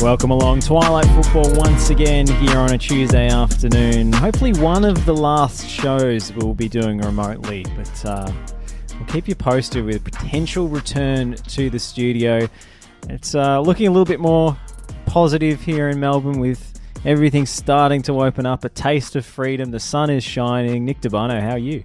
Welcome along Twilight Football once again here on a Tuesday afternoon. Hopefully, one of the last shows we'll be doing remotely, but uh, we'll keep you posted with potential return to the studio. It's uh, looking a little bit more positive here in Melbourne with everything starting to open up. A taste of freedom. The sun is shining. Nick Debano, how are you?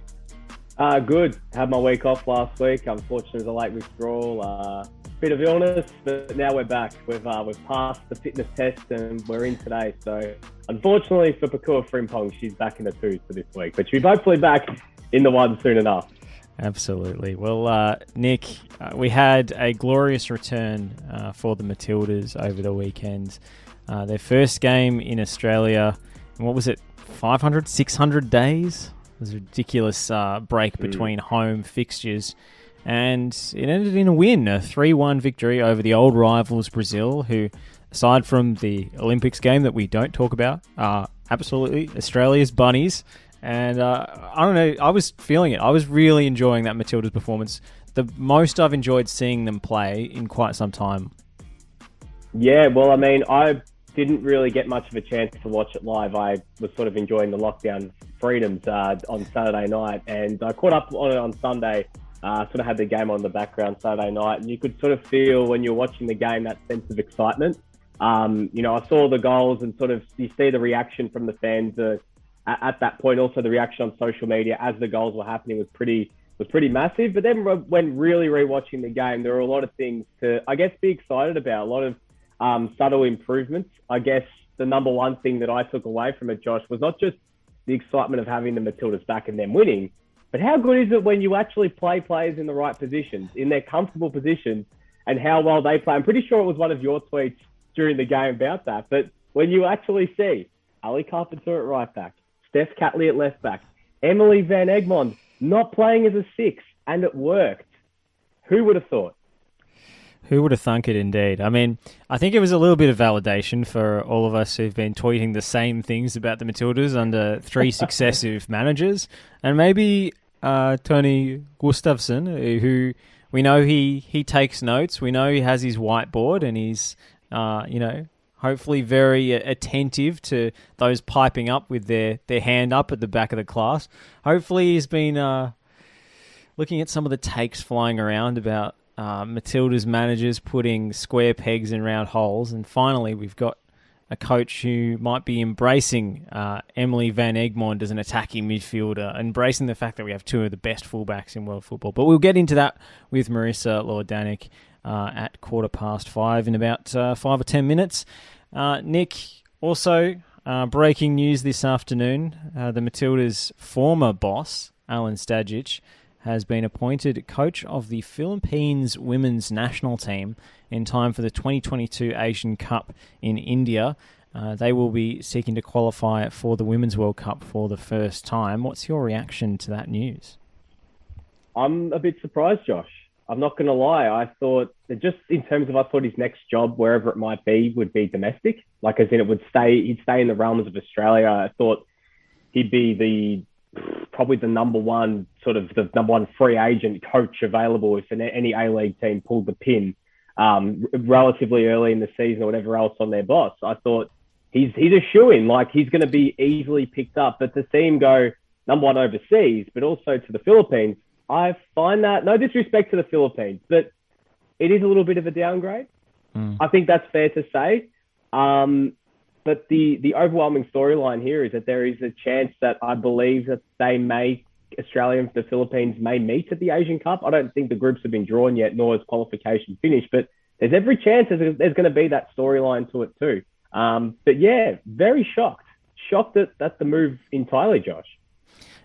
Uh, good. Had my week off last week. Unfortunately, it was a late withdrawal. Uh, bit of illness, but now we're back. We've uh, we've passed the fitness test and we're in today. So unfortunately for Pakua Frimpong, she's back in the twos for this week, but she's hopefully back in the one soon enough. Absolutely. Well, uh, Nick, uh, we had a glorious return uh, for the Matildas over the weekend. Uh, their first game in Australia, what was it, 500, 600 days? It was a ridiculous uh, break hmm. between mm. home fixtures and it ended in a win, a 3 1 victory over the old rivals Brazil, who, aside from the Olympics game that we don't talk about, are absolutely Australia's bunnies. And uh, I don't know, I was feeling it. I was really enjoying that Matilda's performance. The most I've enjoyed seeing them play in quite some time. Yeah, well, I mean, I didn't really get much of a chance to watch it live. I was sort of enjoying the lockdown freedoms uh, on Saturday night, and I caught up on it on Sunday uh, sort of had the game on the background Saturday night, and you could sort of feel when you're watching the game that sense of excitement. Um, you know, I saw the goals and sort of you see the reaction from the fans uh, at, at, that point. Also, the reaction on social media as the goals were happening was pretty was pretty massive. But then when really rewatching the game, there were a lot of things to I guess be excited about. A lot of um, subtle improvements. I guess the number one thing that I took away from it, Josh, was not just the excitement of having the Matildas back and them winning, but how good is it when you actually play players in the right positions, in their comfortable positions, and how well they play? I'm pretty sure it was one of your tweets during the game about that. But when you actually see Ellie Carpenter at right back, Steph Catley at left back, Emily Van Egmond not playing as a six, and it worked. Who would have thought? Who would have thunk it indeed? I mean, I think it was a little bit of validation for all of us who've been tweeting the same things about the Matildas under three successive managers. And maybe uh, Tony Gustafsson, uh, who we know he, he takes notes. We know he has his whiteboard and he's, uh, you know, hopefully very attentive to those piping up with their, their hand up at the back of the class. Hopefully he's been uh, looking at some of the takes flying around about uh, Matilda's managers putting square pegs in round holes. And finally, we've got a coach who might be embracing uh, Emily Van Egmond as an attacking midfielder, embracing the fact that we have two of the best fullbacks in world football. But we'll get into that with Marissa Lordanic uh, at quarter past five in about uh, five or ten minutes. Uh, Nick, also uh, breaking news this afternoon: uh, the Matildas' former boss, Alan Stajcic, has been appointed coach of the Philippines women's national team in time for the 2022 Asian Cup in India. Uh, they will be seeking to qualify for the Women's World Cup for the first time. What's your reaction to that news? I'm a bit surprised, Josh. I'm not going to lie. I thought just in terms of I thought his next job, wherever it might be, would be domestic. Like as in it would stay, he'd stay in the realms of Australia. I thought he'd be the probably the number one sort of the number one free agent coach available if any A League team pulled the pin um, relatively early in the season or whatever else on their boss. I thought he's he's a shoe in, like he's going to be easily picked up. But to see him go number one overseas, but also to the Philippines, I find that no disrespect to the Philippines, but it is a little bit of a downgrade. Mm. I think that's fair to say. Um, but the the overwhelming storyline here is that there is a chance that I believe that they may Australia and the Philippines may meet at the Asian Cup. I don't think the groups have been drawn yet, nor is qualification finished. But there's every chance there's, there's going to be that storyline to it too. Um, but yeah, very shocked, shocked at, at the move entirely, Josh.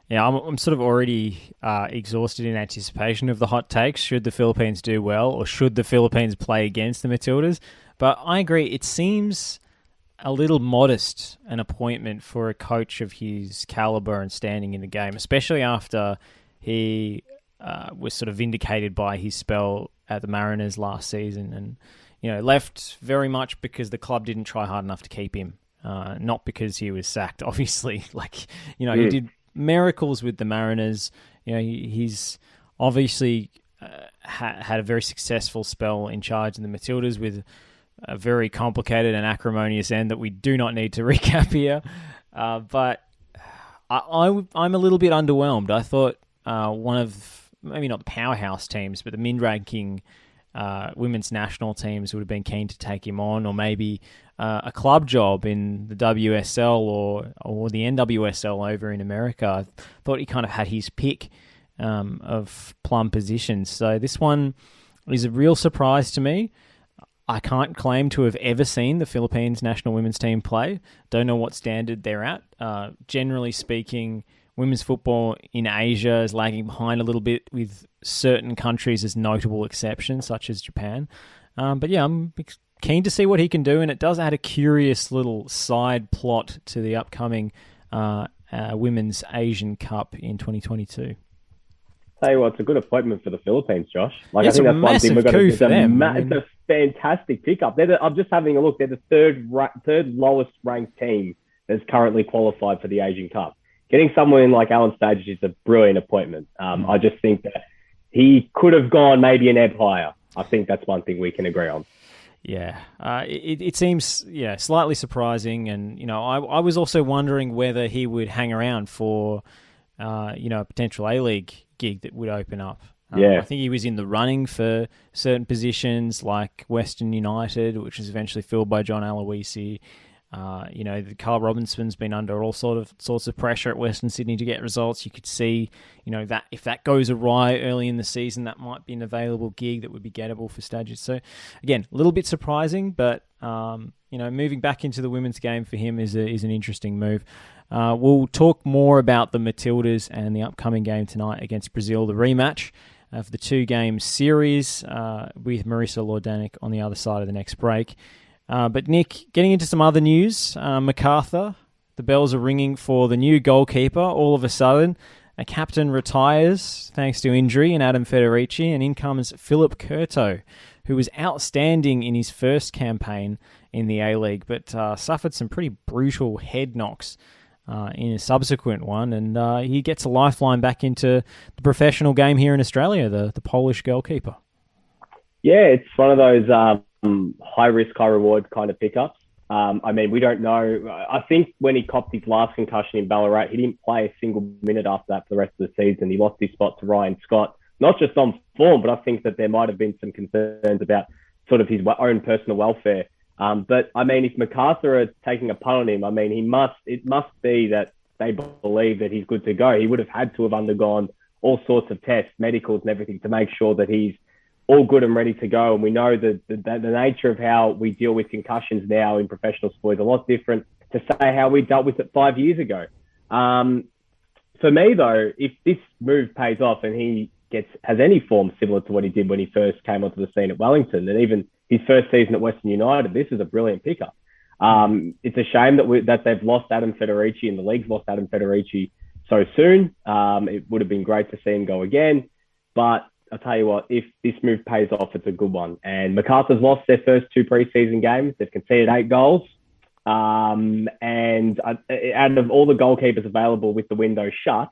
Yeah, I'm, I'm sort of already uh, exhausted in anticipation of the hot takes. Should the Philippines do well, or should the Philippines play against the Matildas? But I agree. It seems a little modest an appointment for a coach of his caliber and standing in the game, especially after he uh, was sort of vindicated by his spell at the Mariners last season, and you know left very much because the club didn't try hard enough to keep him, uh, not because he was sacked. Obviously, like you know mm. he did miracles with the Mariners. You know he, he's obviously uh, ha- had a very successful spell in charge in the Matildas with a very complicated and acrimonious end that we do not need to recap here. Uh, but I, am a little bit underwhelmed. I thought uh, one of maybe not the powerhouse teams, but the mid-ranking uh, women's national teams would have been keen to take him on, or maybe uh, a club job in the WSL or or the NWSL over in America. I thought he kind of had his pick um, of plum positions. So this one is a real surprise to me. I can't claim to have ever seen the Philippines national women's team play. Don't know what standard they're at. Uh, generally speaking, women's football in Asia is lagging behind a little bit, with certain countries as notable exceptions, such as Japan. Um, but yeah, I'm keen to see what he can do, and it does add a curious little side plot to the upcoming uh, uh, Women's Asian Cup in 2022. Tell you what, it's a good appointment for the Philippines, Josh. Like it's I think that's one thing we're going to do. It's a fantastic pickup. They're the, I'm just having a look. They're the third ra- third lowest ranked team that's currently qualified for the Asian Cup. Getting someone like Alan Stajcic is a brilliant appointment. Um, mm. I just think that he could have gone maybe an ebb higher. I think that's one thing we can agree on. Yeah, uh, it, it seems yeah slightly surprising, and you know I, I was also wondering whether he would hang around for uh, you know a potential A League gig that would open up. Um, yeah. I think he was in the running for certain positions like Western United, which was eventually filled by John Aloisi. Uh, you know, Carl Robinson's been under all sort of sorts of pressure at Western Sydney to get results. You could see, you know, that if that goes awry early in the season, that might be an available gig that would be gettable for Stajcic. So, again, a little bit surprising, but um, you know, moving back into the women's game for him is a, is an interesting move. Uh, we'll talk more about the Matildas and the upcoming game tonight against Brazil, the rematch of the two game series uh, with Marissa Lordanic on the other side of the next break. Uh, but, Nick, getting into some other news, uh, MacArthur, the bells are ringing for the new goalkeeper. All of a sudden, a captain retires thanks to injury in Adam Federici, and in comes Filip Kurto, who was outstanding in his first campaign in the A League, but uh, suffered some pretty brutal head knocks uh, in a subsequent one, and uh, he gets a lifeline back into the professional game here in Australia, the, the Polish goalkeeper. Yeah, it's one of those um, high risk, high reward kind of pickups. Um, I mean, we don't know. I think when he copped his last concussion in Ballarat, he didn't play a single minute after that for the rest of the season. He lost his spot to Ryan Scott, not just on form, but I think that there might have been some concerns about sort of his own personal welfare. Um, but I mean, if MacArthur are taking a punt on him, I mean, he must. It must be that they believe that he's good to go. He would have had to have undergone all sorts of tests, medicals, and everything to make sure that he's all good and ready to go. And we know that the, the, nature of how we deal with concussions now in professional sport is a lot different to say how we dealt with it five years ago. Um, for me, though, if this move pays off and he gets has any form similar to what he did when he first came onto the scene at Wellington, and even his first season at Western United, this is a brilliant pickup. Um, it's a shame that we, that they've lost Adam Federici and the league's lost Adam Federici so soon. Um, it would have been great to see him go again, but I'll tell you what, if this move pays off, it's a good one. And MacArthur's lost their first two preseason games. They've conceded eight goals. Um, and out of all the goalkeepers available with the window shut,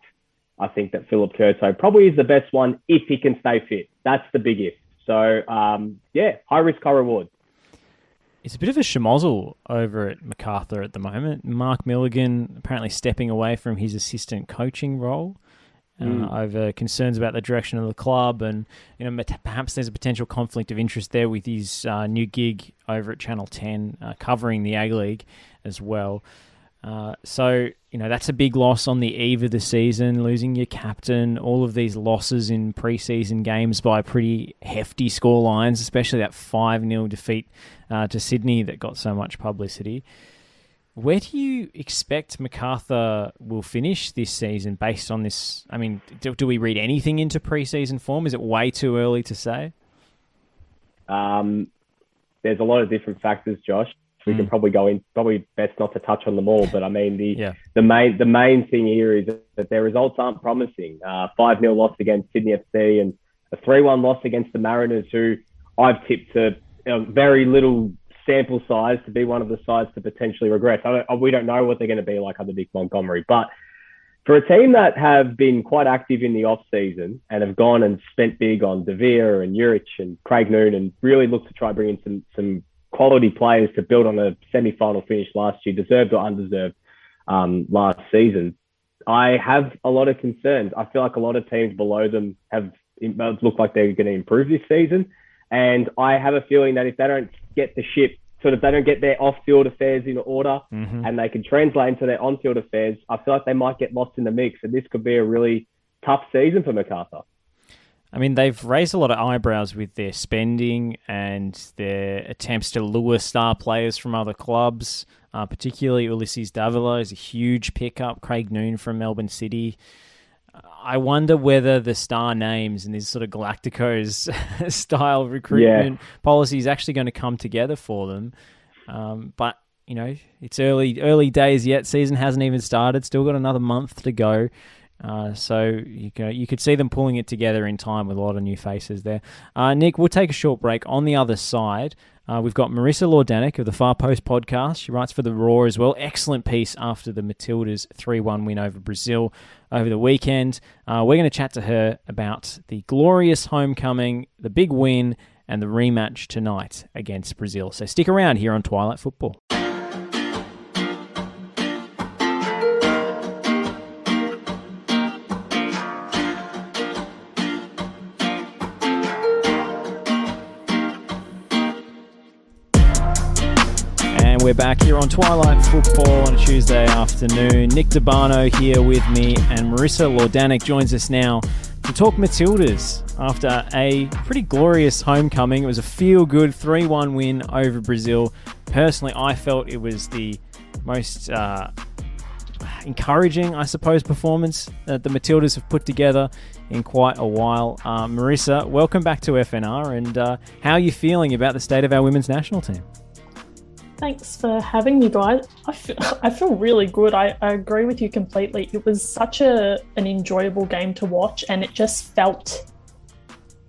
I think that Filip Kurto probably is the best one if he can stay fit. That's the big if. So um, yeah, high risk, high reward. It's a bit of a schmozzle over at MacArthur at the moment. Mark Milligan apparently stepping away from his assistant coaching role. Uh, mm. over concerns about the direction of the club, and you know perhaps there's a potential conflict of interest there with his uh, new gig over at Channel Ten, uh, covering the A League as well. Uh, so you know that's a big loss on the eve of the season, losing your captain. All of these losses in preseason games by pretty hefty score lines, especially that five 0 defeat uh, to Sydney that got so much publicity. Where do you expect MacArthur will finish this season based on this? I mean, do, do we read anything into preseason form? Is it way too early to say? Um, there's a lot of different factors, Josh we mm. can probably go in. Probably best not to touch on them all, but I mean the yeah. the main the main thing here is that their results aren't promising. Uh, five uh, 0 loss against Sydney FC and a three one loss against the Mariners, who I've tipped to a very little sample size to be one of the sides to potentially regress. Don't, we don't know what they're going to be like under Nick Montgomery, but for a team that have been quite active in the off season and have gone and spent big on Devere and Urich and Craig Noone and really looked to try bring in some some quality players to build on a semi-final finish last year, deserved or undeserved um, last season. I have a lot of concerns. I feel like a lot of teams below them have looked like they're going to improve this season, and I have a feeling that if they don't get the ship sort of they don't get their off-field affairs in order mm-hmm. and they can translate into their on-field affairs, I feel like they might get lost in the mix, and this could be a really tough season for Macarthur. I mean, they've raised a lot of eyebrows with their spending and their attempts to lure star players from other clubs. Uh, particularly Ulysses Davila is a huge pickup. Craig Noone from Melbourne City. I wonder whether the star names and these sort of Galacticos style recruitment yeah. policy is actually going to come together for them. Um, but you know, it's early early days yet. Season hasn't even started. Still got another month to go. Uh, so you can, you could see them pulling it together in time with a lot of new faces there. Uh, Nick, we'll take a short break. On the other side, uh, we've got Marissa Lordanic of the Far Post podcast. She writes for The Roar as well. Excellent piece after the Matildas 3 1 win over Brazil over the weekend. Uh, we're going to chat to her about the glorious homecoming, the big win, and the rematch tonight against Brazil. So stick around here on Twilight Football. We're back here on Twilight Football on a Tuesday afternoon. Nick Debano here with me, and Marissa Lordanic joins us now to talk Matildas after a pretty glorious homecoming. It was a feel good 3 1 win over Brazil. Personally, I felt it was the most uh, encouraging, I suppose, performance that the Matildas have put together in quite a while. Uh, Marissa, welcome back to FNR, and uh, how are you feeling about the state of our women's national team? Thanks for having me, guys. I feel, I feel really good. I, I agree with you completely. It was such a an enjoyable game to watch, and it just felt.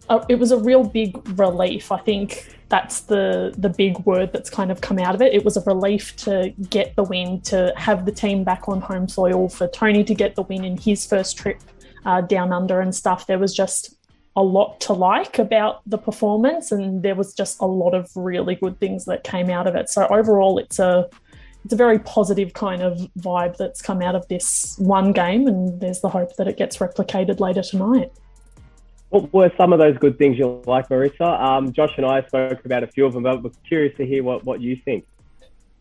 Uh, it was a real big relief. I think that's the the big word that's kind of come out of it. It was a relief to get the win, to have the team back on home soil, for Tony to get the win in his first trip uh, down under and stuff. There was just a lot to like about the performance, and there was just a lot of really good things that came out of it. So overall, it's a it's a very positive kind of vibe that's come out of this one game, and there's the hope that it gets replicated later tonight. What were some of those good things you like, Marissa? Um, Josh and I spoke about a few of them, but we're curious to hear what, what you think.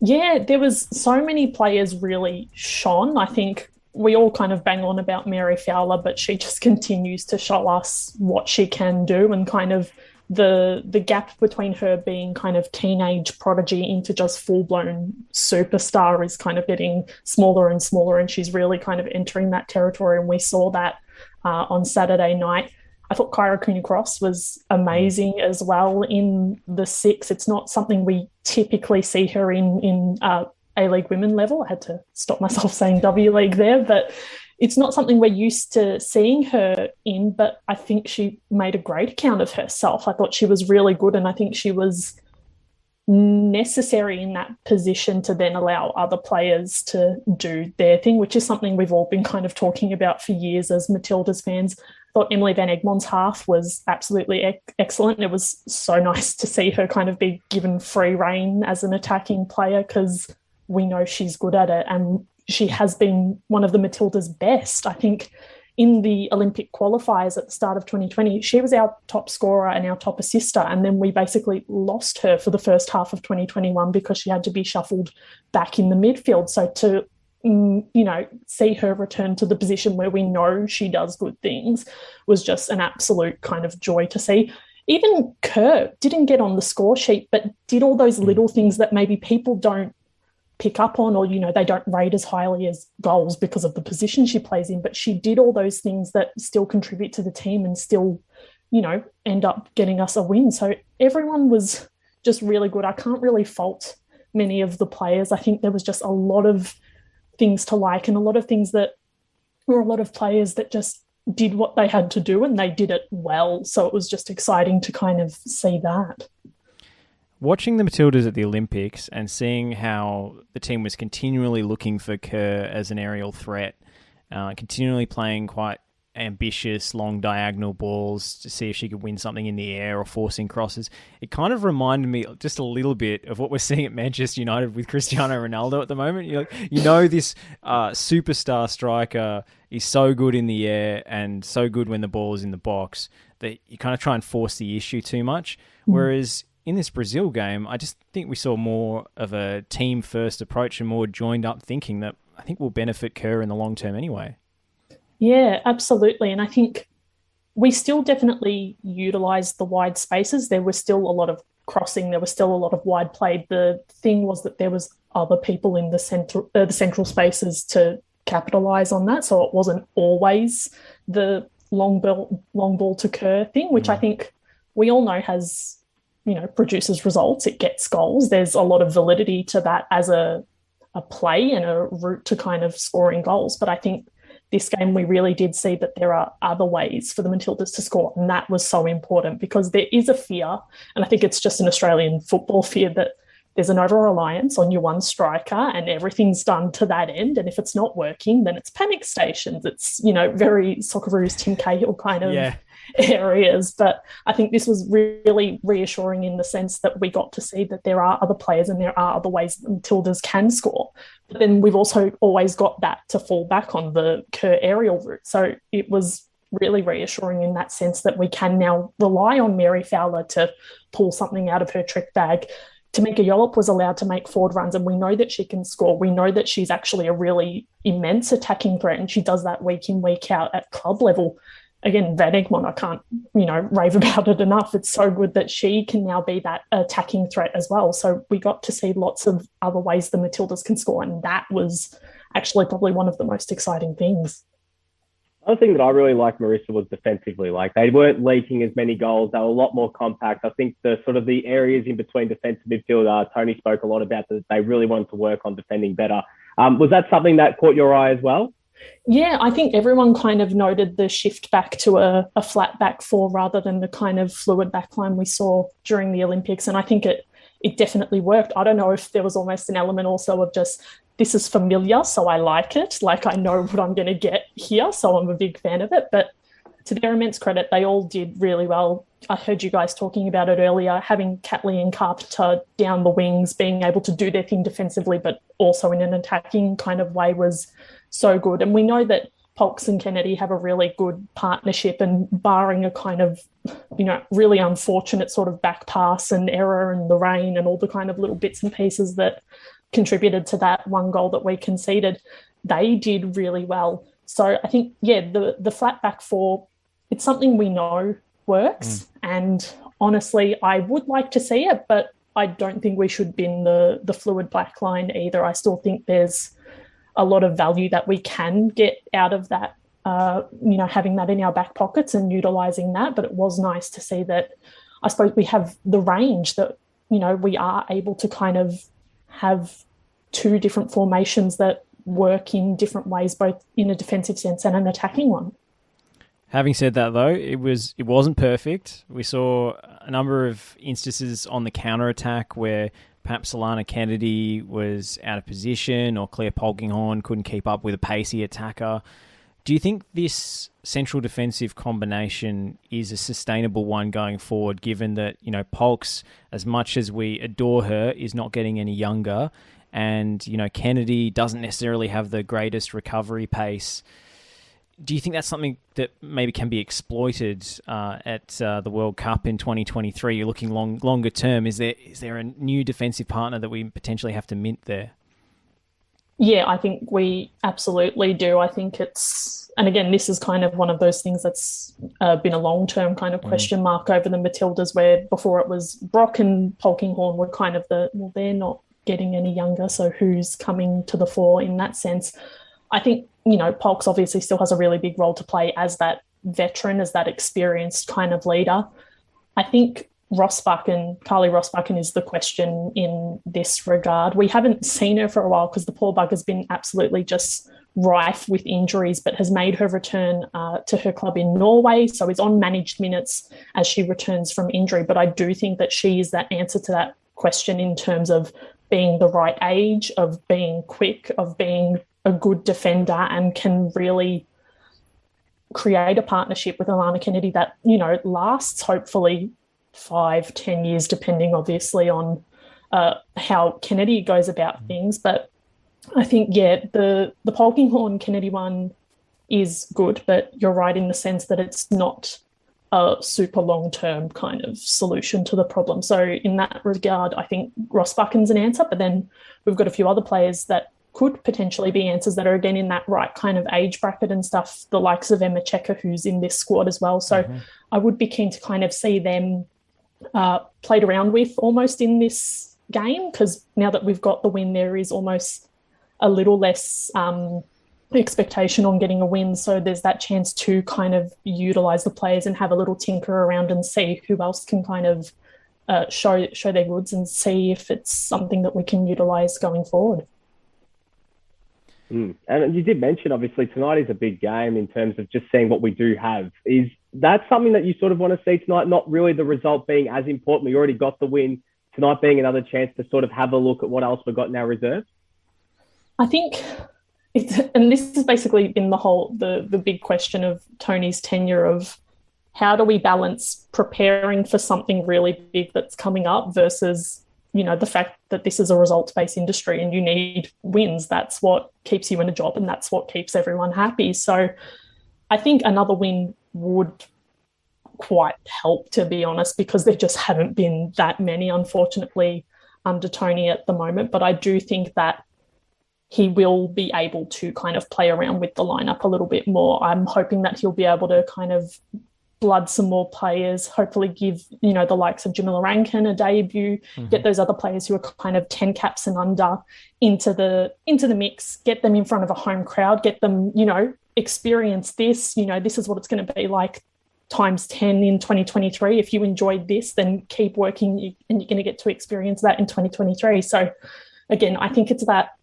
Yeah, there was so many players really shone. I think we all kind of bang on about Mary Fowler, but she just continues to show us what she can do and kind of the the gap between her being kind of teenage prodigy into just full blown superstar is kind of getting smaller and smaller, and she's really kind of entering that territory. And we saw that uh, on Saturday night. I thought Kyra Cooney Cross was amazing as well in the six. It's not something we typically see her in in uh, a League women level. I had to stop myself saying W League there, but it's not something we're used to seeing her in. But I think she made a great account of herself. I thought she was really good, and I think she was necessary in that position to then allow other players to do their thing, which is something we've all been kind of talking about for years as Matilda's fans. I thought Emily Van Egmond's half was absolutely excellent. It was so nice to see her kind of be given free reign as an attacking player because we know she's good at it and she has been one of the Matilda's best. I think in the Olympic qualifiers at the start of 2020, she was our top scorer and our top assister. And then we basically lost her for the first half of 2021 because she had to be shuffled back in the midfield. So to mm, you know, see her return to the position where we know she does good things was just an absolute kind of joy to see. Even Kerr didn't get on the score sheet, but did all those mm. little things that maybe people don't pick up on or you know they don't rate as highly as goals because of the position she plays in but she did all those things that still contribute to the team and still you know end up getting us a win. So everyone was just really good. I can't really fault many of the players. I think there was just a lot of things to like and a lot of things that were a lot of players that just did what they had to do and they did it well. So it was just exciting to kind of see that Watching the Matildas at the Olympics and seeing how the team was continually looking for Kerr as an aerial threat, uh, continually playing quite ambitious long diagonal balls to see if she could win something in the air or forcing crosses. It kind of reminded me just a little bit of what we're seeing at Manchester United with Cristiano Ronaldo at the moment. You like, you know this uh, superstar striker is so good in the air and so good when the ball is in the box that you kind of try and force the issue too much. Mm. Whereas in this Brazil game, I just think we saw more of a team first approach and more joined up thinking that I think will benefit Kerr in the long term anyway. Yeah, absolutely. And I think we still definitely utilized the wide spaces. There was still a lot of crossing. There was still a lot of wide play. The thing was that there was other people in the center, uh, the central spaces to capitalize on that. So it wasn't always the long ball, long ball to Kerr thing, which mm. I think we all know has, you know, produces results. It gets goals. There's a lot of validity to that as a a play and a route to kind of scoring goals. But I think this game we really did see that there are other ways for the Matildas to score. And that was so important because there is a fear, and I think it's just an Australian football fear that there's an over reliance on your one striker and everything's done to that end. And if it's not working, then it's panic stations. It's, you know, very Socceroos Tim Cahill kind of yeah. areas. But I think this was really reassuring in the sense that we got to see that there are other players and there are other ways Matildas can score. But then we've also always got that to fall back on the Kerr aerial route. So it was really reassuring in that sense that we can now rely on Mary Fowler to pull something out of her trick bag. Tameka Yallop was allowed to make forward runs, and we know that she can score. We know that she's actually a really immense attacking threat, and she does that week in, week out at club level again, Van Egmond, I can't, you know, rave about it enough. It's so good that she can now be that attacking threat as well. So we got to see lots of other ways the Matildas can score, and that was actually probably one of the most exciting things. Another thing that I really liked Marissa was defensively. Like they weren't leaking as many goals; they were a lot more compact. I think the sort of the areas in between defensive midfield. Uh, Tony spoke a lot about that. They really wanted to work on defending better. Um, was that something that caught your eye as well? Yeah, I think everyone kind of noted the shift back to a, a flat back four rather than the kind of fluid backline we saw during the Olympics. And I think it it definitely worked. I don't know if there was almost an element also of just this is familiar, so I like it. Like I know what I'm going to get here, so I'm a big fan of it. But to their immense credit, they all did really well. I heard you guys talking about it earlier, having Catley and Carpenter down the wings, being able to do their thing defensively, but also in an attacking kind of way was so good. And we know that Polks and Kennedy have a really good partnership, and barring a kind of, you know, really unfortunate sort of back pass and error and the rain and all the kind of little bits and pieces that contributed to that one goal that we conceded, they did really well. So I think, yeah, the the flat back four, it's something we know works, mm. and honestly, I would like to see it, but I don't think we should bin the the fluid black line either. I still think there's a lot of value that we can get out of that uh, you know having that in our back pockets and utilizing that but it was nice to see that i suppose we have the range that you know we are able to kind of have two different formations that work in different ways both in a defensive sense and an attacking one Having said that, though, it was it wasn't perfect. We saw a number of instances on the counter attack where perhaps Alanna Kennedy was out of position or Clare Polkinghorne couldn't keep up with a pacey attacker. Do you think this central defensive combination is a sustainable one going forward, given that, you know, Polks, as much as we adore her, is not getting any younger? And, you know, Kennedy doesn't necessarily have the greatest recovery pace do you think that's something that maybe can be exploited uh, at uh, the World Cup in 2023? You're looking long, longer term. Is there is there a new defensive partner that we potentially have to mint there? Yeah, I think we absolutely do. I think it's, and again, this is kind of one of those things that's uh, been a long term kind of mm. question mm. mark over the Matildas, where before it was Brock and Polkinghorne were kind of the, well, they're not getting any younger, so who's coming to the fore in that sense? I think you know, Polks obviously still has a really big role to play as that veteran, as that experienced kind of leader. I think Roestbakken, Karly Roestbakken is the question in this regard. We haven't seen her for a while because the poor bug has been absolutely just rife with injuries, but has made her return uh, to her club in Norway. So is on managed minutes as she returns from injury. But I do think that she is that answer to that question in terms of being the right age, of being quick, of being a good defender and can really create a partnership with Alanna Kennedy that, you know, lasts hopefully five, ten years, depending obviously on uh, how Kennedy goes about things. But I think, yeah, the, the Polkinghorne Kennedy one is good, but you're right in the sense that it's not a super long term kind of solution to the problem. So, in that regard, I think Roestbakken's an answer, but then we've got a few other players that could potentially be answers that are again in that right kind of age bracket and stuff, the likes of Emma Checker, who's in this squad as well. So, mm-hmm. I would be keen to kind of see them uh, played around with almost in this game because now that we've got the win, there is almost a little less. Um, expectation on getting a win. So there's that chance to kind of utilize the players and have a little tinker around and see who else can kind of uh, show show their goods and see if it's something that we can utilize going forward. Mm. And you did mention obviously tonight is a big game in terms of just seeing what we do have. Is that something that you sort of want to see tonight? Not really the result being as important. We already got the win tonight, being another chance to sort of have a look at what else we've got in our reserve. I think it's, and this has basically been the whole the the big question of Tony's tenure of how do we balance preparing for something really big that's coming up versus you know the fact that this is a results based industry and you need wins that's what keeps you in a job and that's what keeps everyone happy so i think another win would quite help to be honest because there just haven't been that many unfortunately under tony at the moment but i do think that he will be able to kind of play around with the lineup a little bit more. I'm hoping that he'll be able to kind of blood some more players, hopefully give, you know, the likes of Jamilla Rankin a debut, mm-hmm. get those other players who are kind of 10 caps and under into the into the mix, get them in front of a home crowd, get them, you know, experience this, you know, this is what it's going to be like times 10 in 2023. If you enjoyed this, then keep working and you're going to get to experience that in 2023. So again, I think it's that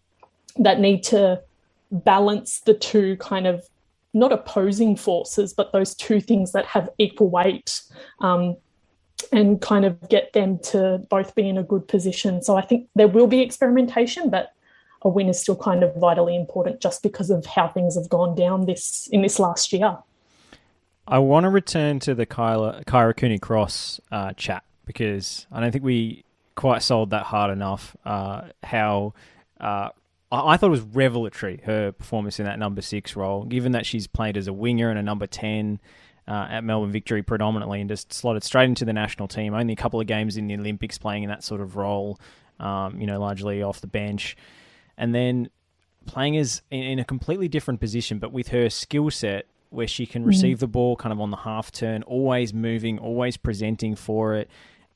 that need to balance the two kind of not opposing forces, but those two things that have equal weight um, and kind of get them to both be in a good position. So I think there will be experimentation, but a win is still kind of vitally important just because of how things have gone down this in this last year. I want to return to the Kyla, Kyra Cooney Cross uh, chat because I don't think we quite sold that hard enough. Uh, how uh, I thought it was revelatory her performance in that number six role, given that she's played as a winger and a number ten uh, at Melbourne Victory predominantly, and just slotted straight into the national team. Only a couple of games in the Olympics playing in that sort of role, um, you know, largely off the bench, and then playing as in, in a completely different position, but with her skill set where she can mm-hmm. receive mm. the ball kind of on the half turn, always moving, always presenting for it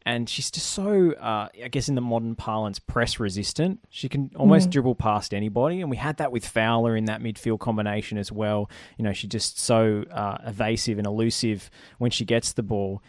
and she's just so, uh, I guess, in the modern parlance, press resistant. She can almost mm. dribble past anybody, and we had that with Fowler in that midfield combination as well. You know, she's just so uh, evasive and elusive when she gets the ball.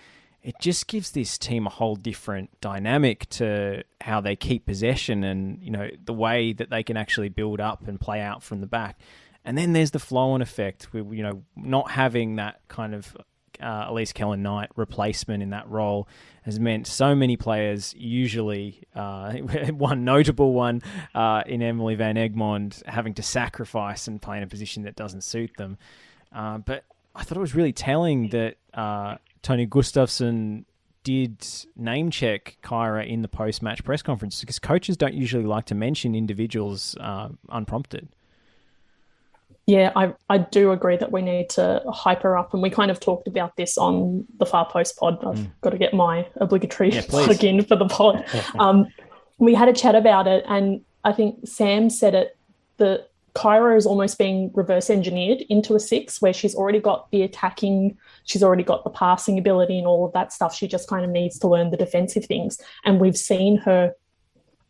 It just gives this team a whole different dynamic to how they keep possession, and you know the way that they can actually build up and play out from the back. And then there's the flow on effect. With, you know, not having that kind of uh, Elise Kellond-Knight replacement in that role has meant so many players, usually uh, one notable one uh, in Emily Van Egmond, having to sacrifice and play in a position that doesn't suit them. Uh, but I thought it was really telling that uh, Tony Gustafsson did name check Kyra in the post match press conference because coaches don't usually like to mention individuals uh, unprompted yeah, I, I do agree that we need to hype her up. And we kind of talked about this on the Far Post pod. I've mm. got to get my obligatory yeah, plug in for the pod. um, we had a chat about it, and I think Sam said it that Kyra is almost being reverse engineered into a six where she's already got the attacking, she's already got the passing ability and all of that stuff. She just kind of needs to learn the defensive things. And we've seen her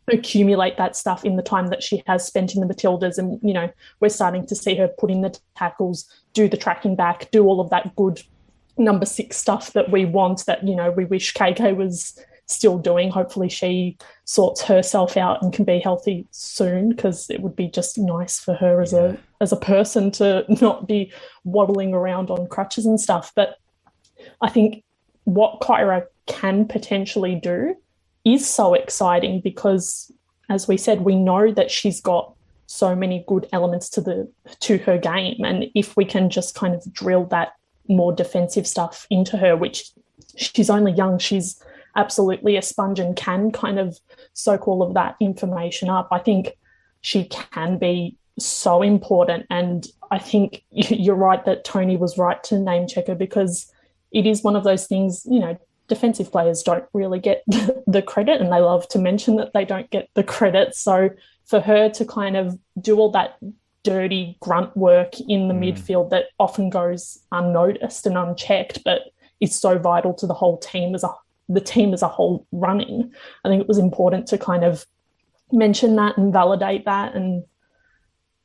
accumulate that stuff in the time that she has spent in the Matildas. And, you know, we're starting to see her put in the tackles, do the tracking back, do all of that good number six stuff that we want that, you know, we wish KK was still doing. Hopefully she sorts herself out and can be healthy soon because it would be just nice for her as yeah. a as a person to not be waddling around on crutches and stuff. But I think what Kyra can potentially do is so exciting because, as we said, we know that she's got so many good elements to the to her game. And if we can just kind of drill that more defensive stuff into her, which she's only young, she's absolutely a sponge and can kind of soak all of that information up. I think she can be so important. And I think you're right that Tony was right to name check her because it is one of those things, you know, defensive players don't really get the credit and they love to mention that they don't get the credit. So for her to kind of do all that dirty grunt work in the mm. midfield that often goes unnoticed and unchecked, but is so vital to the whole team as a the team as a whole running. I think it was important to kind of mention that and validate that and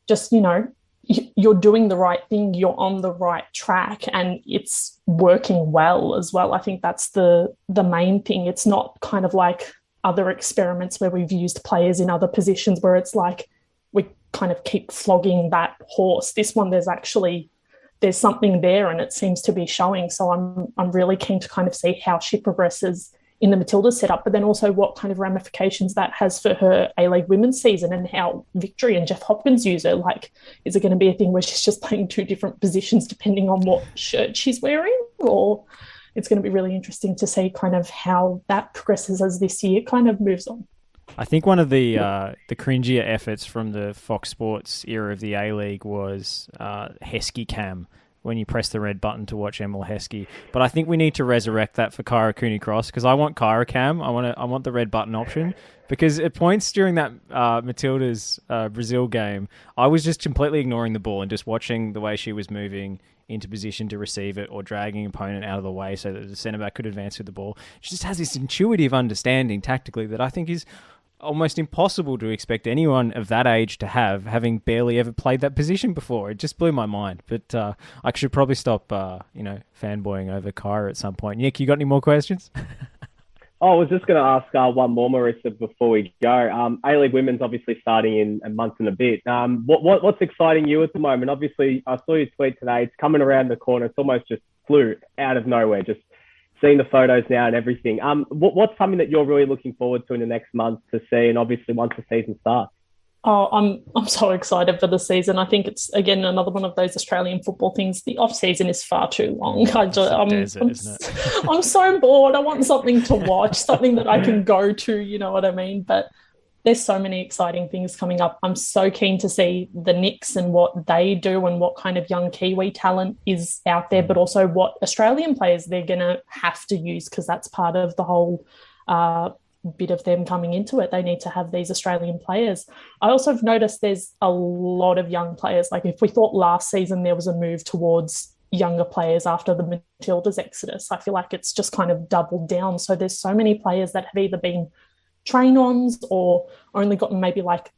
just, you know, you're doing the right thing, you're on the right track and it's working well as well. I think that's the the main thing. It's not kind of like other experiments where we've used players in other positions where it's like we kind of keep flogging that horse. This one there's actually there's something there and it seems to be showing. So I'm I'm really keen to kind of see how she progresses in the Matilda setup, but then also what kind of ramifications that has for her A League women's season and how Victory and Jeff Hopkins use her. Like, is it going to be a thing where she's just playing two different positions depending on what shirt she's wearing? Or it's going to be really interesting to see kind of how that progresses as this year kind of moves on. I think one of the uh, the cringier efforts from the Fox Sports era of the A League was uh, Heskey Cam when you press the red button to watch Emile Heskey. But I think we need to resurrect that for Kyra Cooney Cross because I want Kyra Cam. I want to, I want the red button option because at points during that uh, Matilda's uh, Brazil game, I was just completely ignoring the ball and just watching the way she was moving into position to receive it or dragging opponent out of the way so that the centre back could advance with the ball. She just has this intuitive understanding tactically that I think is almost impossible to expect anyone of that age to have, having barely ever played that position before. It just blew my mind. But uh, I should probably stop, uh, you know, fanboying over Kyra at some point. Nick, you got any more questions? oh, I was just going to ask uh, one more, Marissa, before we go. Um, A League Women's obviously starting in a month and a bit. Um, what, what, what's exciting you at the moment? Obviously, I saw your tweet today. It's coming around the corner. It's almost just flew out of nowhere, just seeing the photos now and everything. Um, what, what's something that you're really looking forward to in the next month to see, and obviously once the season starts? Oh, I'm I'm so excited for the season. I think it's again another one of those Australian football things. The off season is far too long. I just, I'm, desert, I'm, I'm so bored. I want something to watch, something that I can go to. You know what I mean? But there's so many exciting things coming up. I'm so keen to see the Nix and what they do and what kind of young Kiwi talent is out there, but also what Australian players they're going to have to use because that's part of the whole uh, bit of them coming into it. They need to have these Australian players. I also have noticed there's a lot of young players. Like if we thought last season there was a move towards younger players after the Matildas exodus, I feel like it's just kind of doubled down. So there's so many players that have either been train ons or only gotten maybe like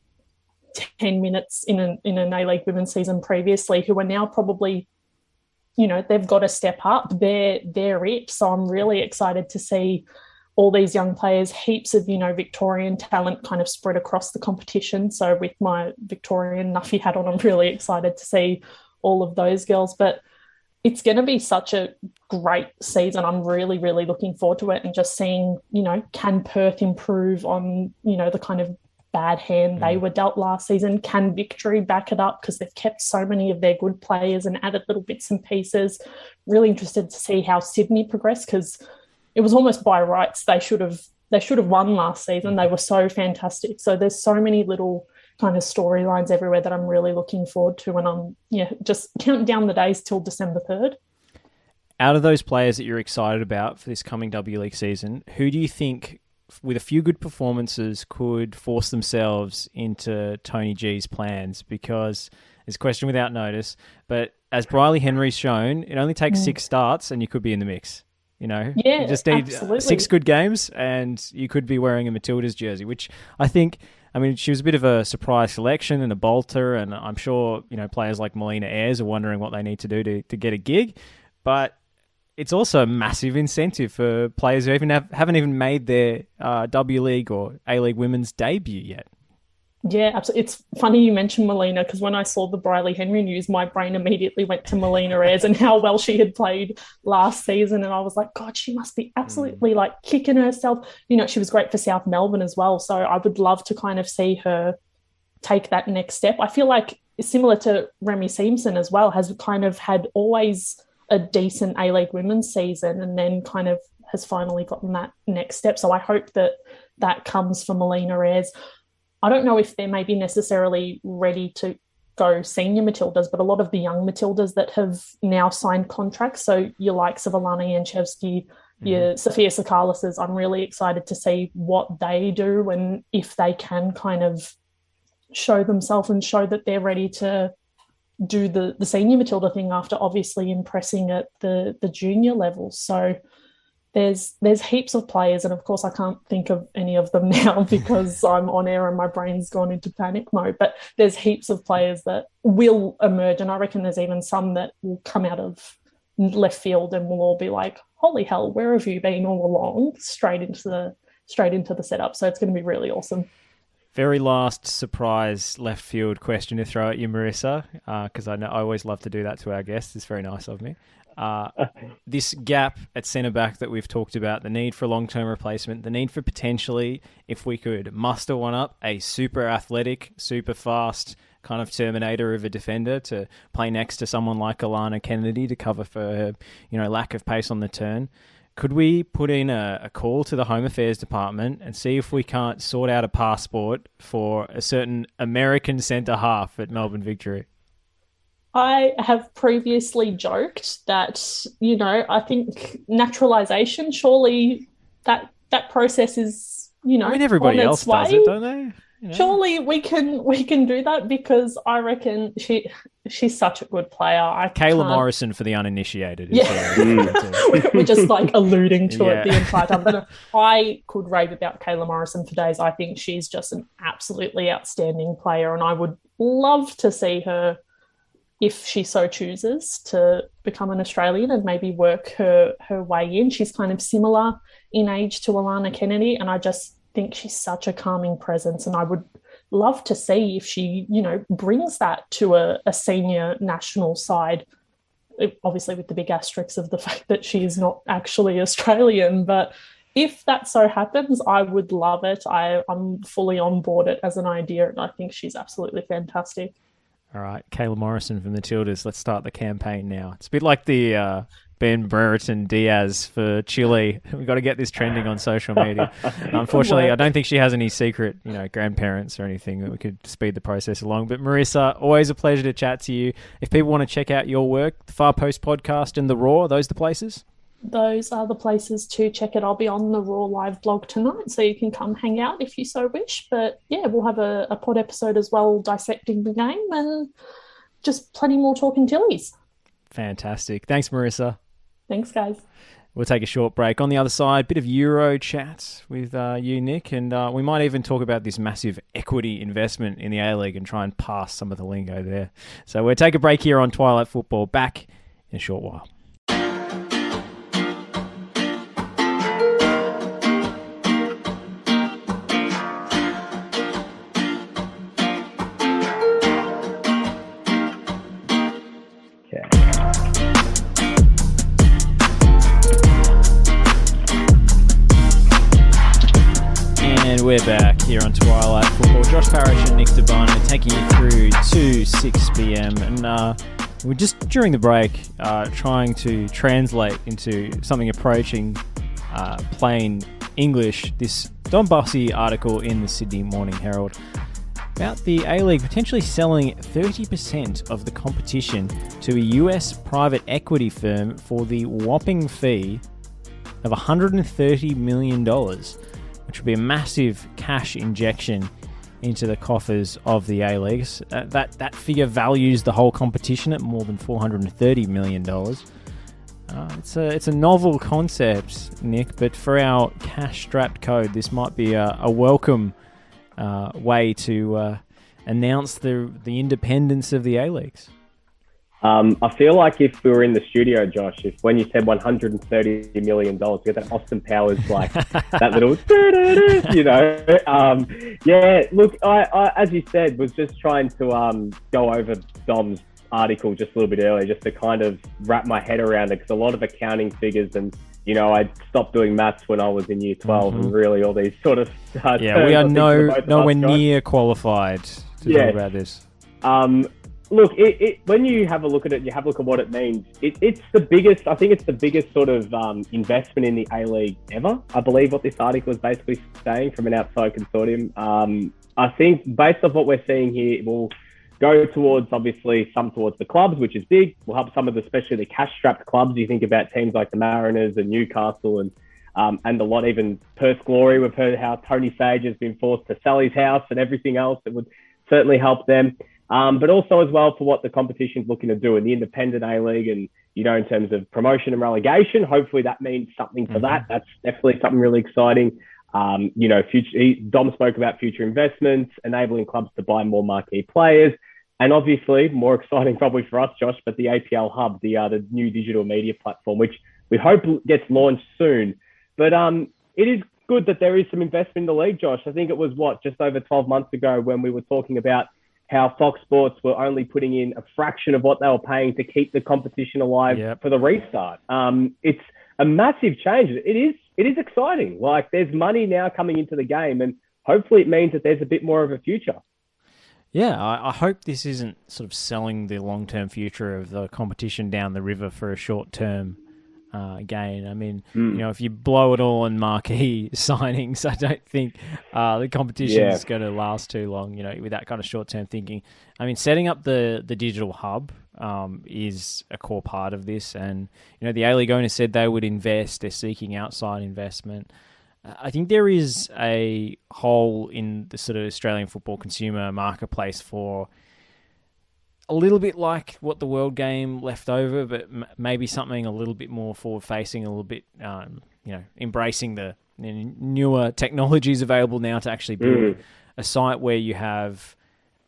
10 minutes in an, in an A League women's season previously who are now probably, you know, they've got to step up. They're, they're it. So I'm really excited to see all these young players, heaps of, you know, Victorian talent kind of spread across the competition. So with my Victorian Nuffy hat on, I'm really excited to see all of those girls. But it's going to be such a great season. I'm really, really looking forward to it and just seeing, you know, can Perth improve on, you know, the kind of bad hand they mm. were dealt last season? Can Victory back it up because they've kept so many of their good players and added little bits and pieces? Really interested to see how Sydney progress because it was almost by rights they should have they should have won last season. They were so fantastic. So there's so many little kind of storylines everywhere that I'm really looking forward to. And I'm, yeah, just counting down the days till December 3rd. Out of those players that you're excited about for this coming W League season, who do you think, with a few good performances, could force themselves into Tony G's plans? Because it's a question without notice, but as Bryleeh Henry's shown, it only takes mm. six starts and you could be in the mix. You know, yeah, you just need absolutely. six good games and you could be wearing a Matilda's jersey, which I think I mean, she was a bit of a surprise selection and a bolter, and I'm sure you know players like Melina Ayres are wondering what they need to do to, to get a gig. But it's also a massive incentive for players who even have, haven't even made their uh, W League or A League women's debut yet. Yeah, absolutely. It's funny you mentioned Melina because when I saw the Bryleeh Henry news, my brain immediately went to Melina Ayres and how well she had played last season. And I was like, God, she must be absolutely like kicking herself. You know, she was great for South Melbourne as well. So I would love to kind of see her take that next step. I feel like similar to Remy Siemsen as well, has kind of had always a decent A League women's season and then kind of has finally gotten that next step. So I hope that that comes for Melina Ayres. I don't know if they're maybe necessarily ready to go senior Matildas, but a lot of the young Matildas that have now signed contracts. So your likes of Alana Jancevski, mm-hmm. your Sofia Sakalises, I'm really excited to see what they do and if they can kind of show themselves and show that they're ready to do the the senior Matilda thing after obviously impressing at the the junior level. So there's there's heaps of players, and of course I can't think of any of them now because I'm on air and my brain's gone into panic mode. But there's heaps of players that will emerge, and I reckon there's even some that will come out of left field and we'll all be like, "Holy hell, where have you been all along?" Straight into the straight into the setup. So it's going to be really awesome. Very last surprise left field question to throw at you, Marissa, because uh, I know I always love to do that to our guests. It's very nice of me. Uh, this gap at centre back that we've talked about, the need for long term replacement, the need for potentially, if we could muster one up, a super athletic, super fast kind of terminator of a defender to play next to someone like Alanna Kennedy to cover for her, you know, lack of pace on the turn could we put in a, a, call to the Home Affairs Department and see if we can't sort out a passport for a certain American centre half at Melbourne Victory? I have previously joked that, you know, I think naturalisation, surely that that process is, you know, I mean, everybody else way. does it, don't they? You know? Surely we can we can do that because I reckon she she's such a good player. I Kayla can't... Morrison for the uninitiated. Yeah, we're just like alluding to yeah. it the entire time. But uh, I could rave about Kayla Morrison for days. I think she's just an absolutely outstanding player, and I would love to see her if she so chooses to become an Australian and maybe work her her way in. She's kind of similar in age to Alanna Kennedy, and I just think she's such a calming presence, and I would love to see if she, you know, brings that to a, a senior national side. Obviously, with the big asterisks of the fact that she is not actually Australian, but if that so happens, I would love it. I, I'm fully on board it as an idea, and I think she's absolutely fantastic. All right, Kayla Morrison from the Tildas. Let's start the campaign now. It's a bit like the uh, Ben Brereton Diaz for Chile. We've got to get this trending on social media. Unfortunately, I don't think she has any secret, you know, grandparents or anything that we could speed the process along. But Marissa, always a pleasure to chat to you. If people want to check out your work, the Far Post podcast and the Roar, those the places? Those are the places to check it. I'll be on the Roar live blog tonight, so you can come hang out if you so wish. But yeah, we'll have a, a pod episode as well dissecting the game and just plenty more talking Tillies. Fantastic. Thanks, Marissa. Thanks, guys. We'll take a short break. On the other side, bit of Euro chat with uh, you, Nick, and uh, we might even talk about this massive equity investment in the A League and try and pass some of the lingo there. So we'll take a break here on Twilight Football. Back in a short while. We're back here on Twilight Football. Josh Parrish and Nick Debon taking you through to 6 p.m. And uh, we're just during the break uh, trying to translate into something approaching uh, plain English this Dom Bossi article in the Sydney Morning Herald about the A League potentially selling 30% of the competition to a US private equity firm for the whopping fee of $130 million which would be a massive cash injection into the coffers of the A Leagues. Uh, that that figure values the whole competition at more than four hundred and thirty million dollars. Uh, it's a it's a novel concept, Nick, but for our cash-strapped code, this might be a, a welcome uh, way to uh, announce the the independence of the A Leagues. Um, I feel like if we were in the studio, Josh, if when you said 130 million dollars, get that Austin Powers like that little, you know, um, yeah. Look, I, I, as you said, was just trying to um, go over Dom's article just a little bit earlier, just to kind of wrap my head around it, because a lot of accounting figures and you know, I stopped doing maths when I was in year 12 mm-hmm. and really all these sort of uh, yeah, we are no nowhere near qualified to yeah. talk about this. Um, look, it, it, when you have a look at it, you have a look at what it means. It, it's the biggest. I think it's the biggest sort of um, investment in the A League ever. I believe what this article is basically saying from an outside consortium. Um, I think based off what we're seeing here, it will go towards obviously some towards the clubs, which is big. Will help some of the, especially the cash-strapped clubs. You think about teams like the Mariners and Newcastle and um, and a lot, even Perth Glory. We've heard how Tony Sage has been forced to sell his house and everything else. It would certainly help them. Um, but also as well for what the competition's looking to do in the independent A League and, you know, in terms of promotion and relegation. Hopefully that means something for mm-hmm. that. That's definitely something really exciting. Um, you know, future, Dom spoke about future investments, enabling clubs to buy more marquee players. And obviously, more exciting probably for us, Josh, but the APL Hub, the, uh, the new digital media platform, which we hope gets launched soon. But um, it is good that there is some investment in the league, Josh. I think it was what, just over 12 months ago when we were talking about how Fox Sports were only putting in a fraction of what they were paying to keep the competition alive yep. for the restart. Um, it's a massive change. It is it is exciting. Like there's money now coming into the game, and hopefully it means that there's a bit more of a future. Yeah, I, I hope this isn't sort of selling the long term future of the competition down the river for a short term uh, gain. I mean, mm. you know, if you blow it all on marquee signings, I don't think uh, the competition yeah. is going to last too long. You know, with that kind of short term thinking. I mean, setting up the the digital hub um, is a core part of this, and you know, the A League owner said they would invest. They're seeking outside investment. I think there is a hole in the sort of Australian football consumer marketplace for a little bit like what the World Game left over, but m- maybe something a little bit more forward facing, a little bit, um, you know, embracing the, newer technologies available now to actually build mm. a site where you have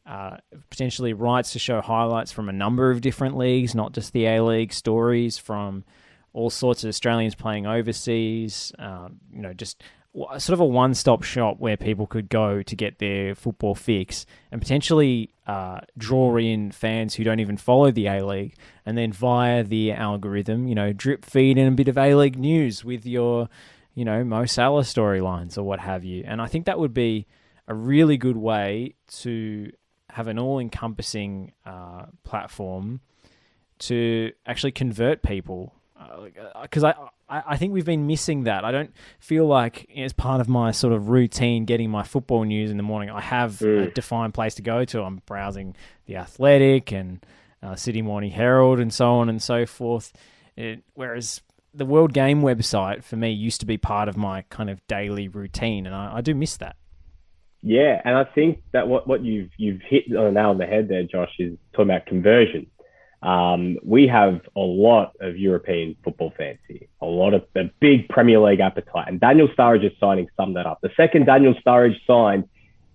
uh, potentially rights to show highlights from a number of different leagues, not just the A League stories from all sorts of Australians playing overseas. Um, you know, just sort of a one-stop shop where people could go to get their football fix and potentially uh, draw in fans who don't even follow the A League, and then via the algorithm, you know, drip feed in a bit of A League news with your, you know, Mo Salah storylines or what have you. And I think that would be a really good way to have an all-encompassing uh, platform to actually convert people because uh, I, I think we've been missing that. I don't feel like as part of my sort of routine getting my football news in the morning, I have mm. a defined place to go to. I'm browsing the Athletic and uh, Sydney Morning Herald and so on and so forth. It, whereas the World Game website for me used to be part of my kind of daily routine, and I, I do miss that. Yeah, and I think that what, what you've you've hit on the nail on the head there, Josh, is talking about conversion. Um, we have a lot of European football fans here, a lot of a big Premier League appetite. And Daniel Sturridge's signing summed that up. The second Daniel Sturridge signed,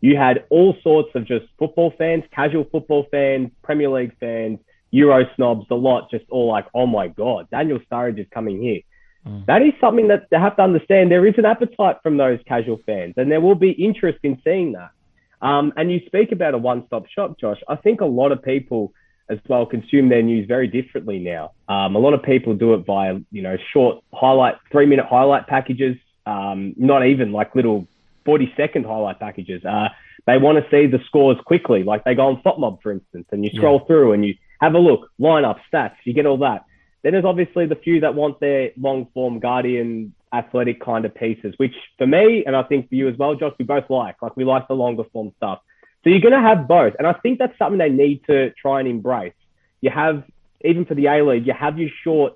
you had all sorts of just football fans, casual football fans, Premier League fans, Euro snobs, the lot, just all like, oh my God, Daniel Sturridge is coming here. Mm. That is something that they have to understand. There is an appetite from those casual fans, and there will be interest in seeing that. Um, and you speak about a one stop shop, Josh. I think a lot of people as well consume their news very differently now. Um, a lot of people do it via, you know, short highlight, three minute highlight packages, um, not even like little 40 second highlight packages. Uh, they want to see the scores quickly. Like they go on FotMob, for instance, and you scroll yeah. through and you have a look, lineup, stats, you get all that. Then there's obviously the few that want their long form Guardian athletic kind of pieces, which for me, and I think for you as well, Josh, we both like. Like we like the longer form stuff. So you're going to have both. And I think that's something they need to try and embrace. You have, even for the A League, you have your short,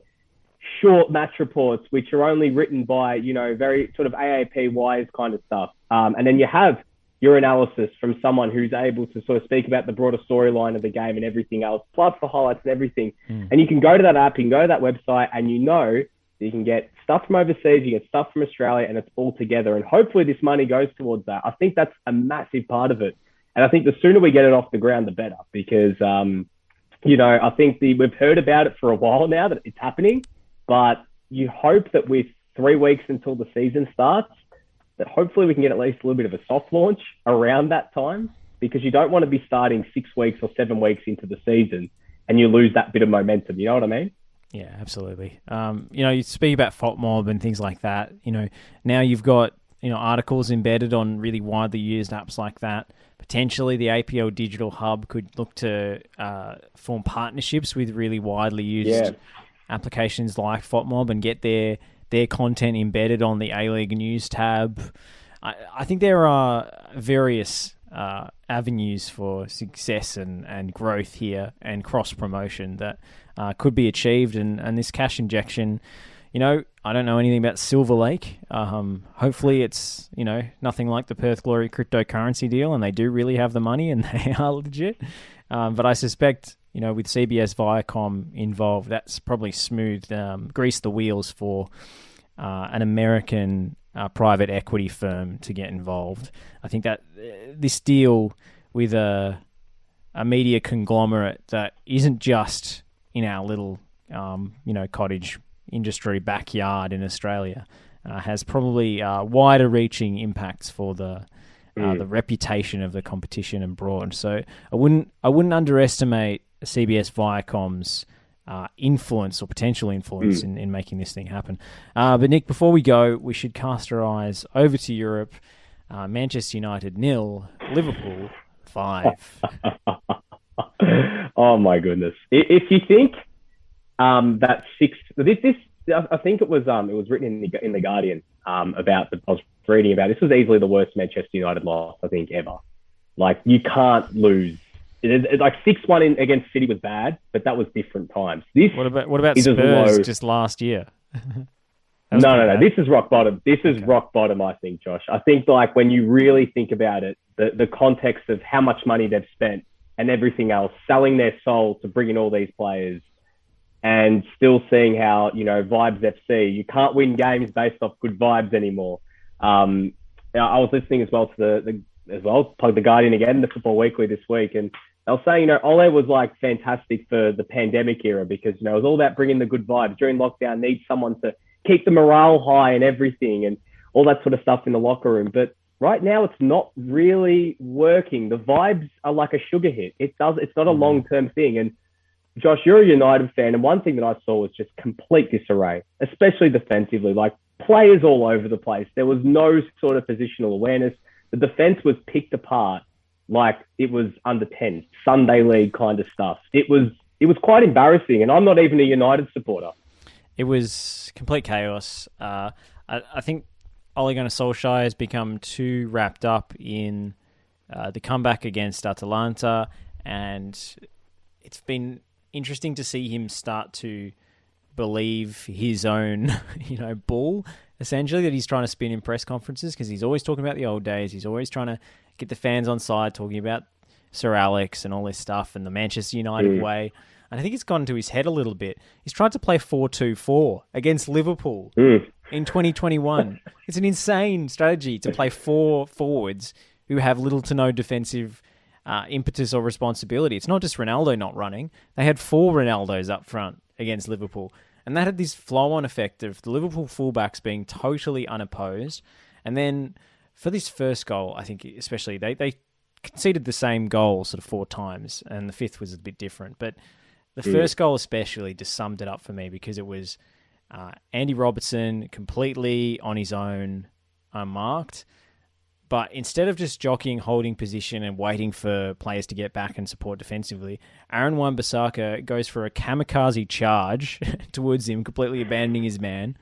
short match reports, which are only written by, you know, very sort of AAP wise kind of stuff. Um, and then you have your analysis from someone who's able to sort of speak about the broader storyline of the game and everything else, plus the highlights and everything. Mm. And you can go to that app, you can go to that website, and you know you can get stuff from overseas, you get stuff from Australia, and it's all together. And hopefully this money goes towards that. I think that's a massive part of it. And I think the sooner we get it off the ground, the better, because um, you know I think the we've heard about it for a while now that it's happening, but you hope that with three weeks until the season starts, that hopefully we can get at least a little bit of a soft launch around that time, because you don't want to be starting six weeks or seven weeks into the season and you lose that bit of momentum. You know what I mean? Yeah, absolutely. Um, you know, you speak about FotMob and things like that. You know, now you've got you know articles embedded on really widely used apps like that. Potentially, the APL Digital Hub could look to uh, form partnerships with really widely used Yeah. applications like FOTMob and get their their content embedded on the A League News tab. I, I think there are various uh, avenues for success and, and growth here and cross promotion that uh, could be achieved. And, and this cash injection, you know, I don't know anything about Silver Lake. Um, hopefully, it's you know nothing like the Perth Glory cryptocurrency deal, and they do really have the money and they are legit. Um, but I suspect you know with CBS Viacom involved, that's probably smoothed, um, greased the wheels for uh, an American uh, private equity firm to get involved. I think that uh, this deal with a a media conglomerate that isn't just in our little um, you know cottage industry backyard in Australia uh, has probably uh, wider reaching impacts for the uh, the reputation of the competition abroad. So I wouldn't I wouldn't underestimate CBS Viacom's uh, influence or potential influence in, in making this thing happen. Uh, but Nick, before we go, we should cast our eyes over to Europe. Uh, Manchester United nil, Liverpool five. oh my goodness! If you think um, that six, this this I think it was um it was written in the in the Guardian um about the I was reading about this was easily the worst Manchester United loss I think ever. Like you can't lose. It, it, like six one in against City was bad, but that was different times. This What about what about Spurs just last year? no, no, no. This is rock bottom. This is rock bottom, I think, Josh. I think like when you really think about it, the, the context of how much money they've spent and everything else, selling their soul to bring in all these players and still seeing how, you know, vibes FC, you can't win games based off good vibes anymore. Um, I was listening as well to the, the as well, plug the Guardian again, the Football Weekly this week, and they were saying, you know, Ole was like fantastic for the pandemic era because, you know, it was all about bringing the good vibes. During lockdown, need someone to keep the morale high and everything and all that sort of stuff in the locker room. But right now, it's not really working. The vibes are like a sugar hit. It does. It's not a long term thing. And Josh, you're a United fan, and one thing that I saw was just complete disarray, especially defensively. Like players all over the place. There was no sort of positional awareness. The defense was picked apart like it was under 10 Sunday league kind of stuff. It was it was quite embarrassing, and I'm not even a United supporter. It was complete chaos. Uh, I, I think Ole Gunnar Solskjaer has become too wrapped up in uh, the comeback against Atalanta, and it's been interesting to see him start to believe his own, you know, bull essentially that he's trying to spin in press conferences because he's always talking about the old days. He's always trying to get the fans on side, talking about Sir Alex and all this stuff and the Manchester United way. And I think it's gone to his head a little bit. He's tried to play 4 2 4 against Liverpool Mm. in 2021. it's an insane strategy to play four forwards who have little to no defensive uh, impetus or responsibility. It's not just Ronaldo not running, they had four Ronaldos up front against Liverpool. And that had this flow on effect of the Liverpool fullbacks being totally unopposed. And then for this first goal, I think especially, they, they conceded the same goal sort of four times, and the fifth was a bit different. But the first goal, especially, just summed it up for me because it was uh, Andy Robertson completely on his own, unmarked. But instead of just jockeying, holding position, and waiting for players to get back and support defensively, Aaron Wan-Bissaka goes for a kamikaze charge towards him, completely abandoning his man.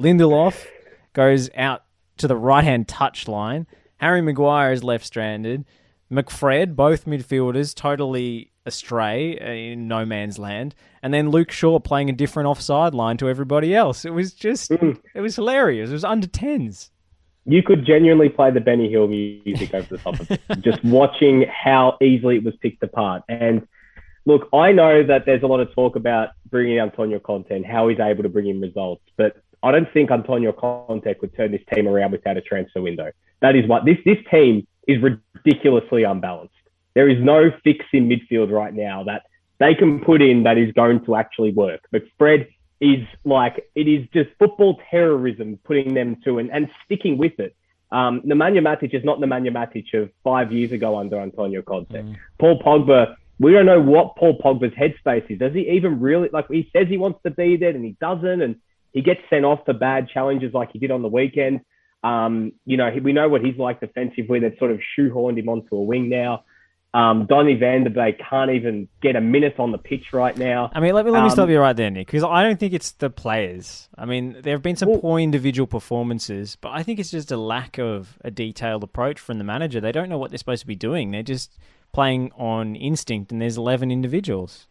Lindelof goes out to the right-hand touch line. Harry Maguire is left stranded. McFred, both midfielders, totally astray uh, in no man's land, and then Luke Shaw playing a different offside line to everybody else. It was just, it was hilarious. It was under tens. You could genuinely play the Benny Hill music over the top of it, just watching how easily it was picked apart. And look, I know that there's a lot of talk about bringing Antonio Conte and how he's able to bring in results, but I don't think Antonio Conte could turn this team around without a transfer window. That is what this this team is ridiculously unbalanced. There is no fix in midfield right now that they can put in that is going to actually work. McFred is like it is just football terrorism putting them to and, and sticking with it. Um, Nemanja Matic is not Nemanja Matic of five years ago under Antonio Conte. Paul Pogba, we don't know what Paul Pogba's headspace is. Does he even really like? He says he wants to be there and he doesn't, and he gets sent off for bad challenges like he did on the weekend. Um, you know, we know what he's like defensively. They've sort of shoehorned him onto a wing now. Um, Donny van der Beek can't even get a minute on the pitch right now. I mean, let me let me Um, stop you right there, Nick, because I don't think it's the players. I mean, there have been some Well- poor individual performances, but I think it's just a lack of a detailed approach from the manager. They don't know what they're supposed to be doing. They're just playing on instinct, and there's eleven individuals.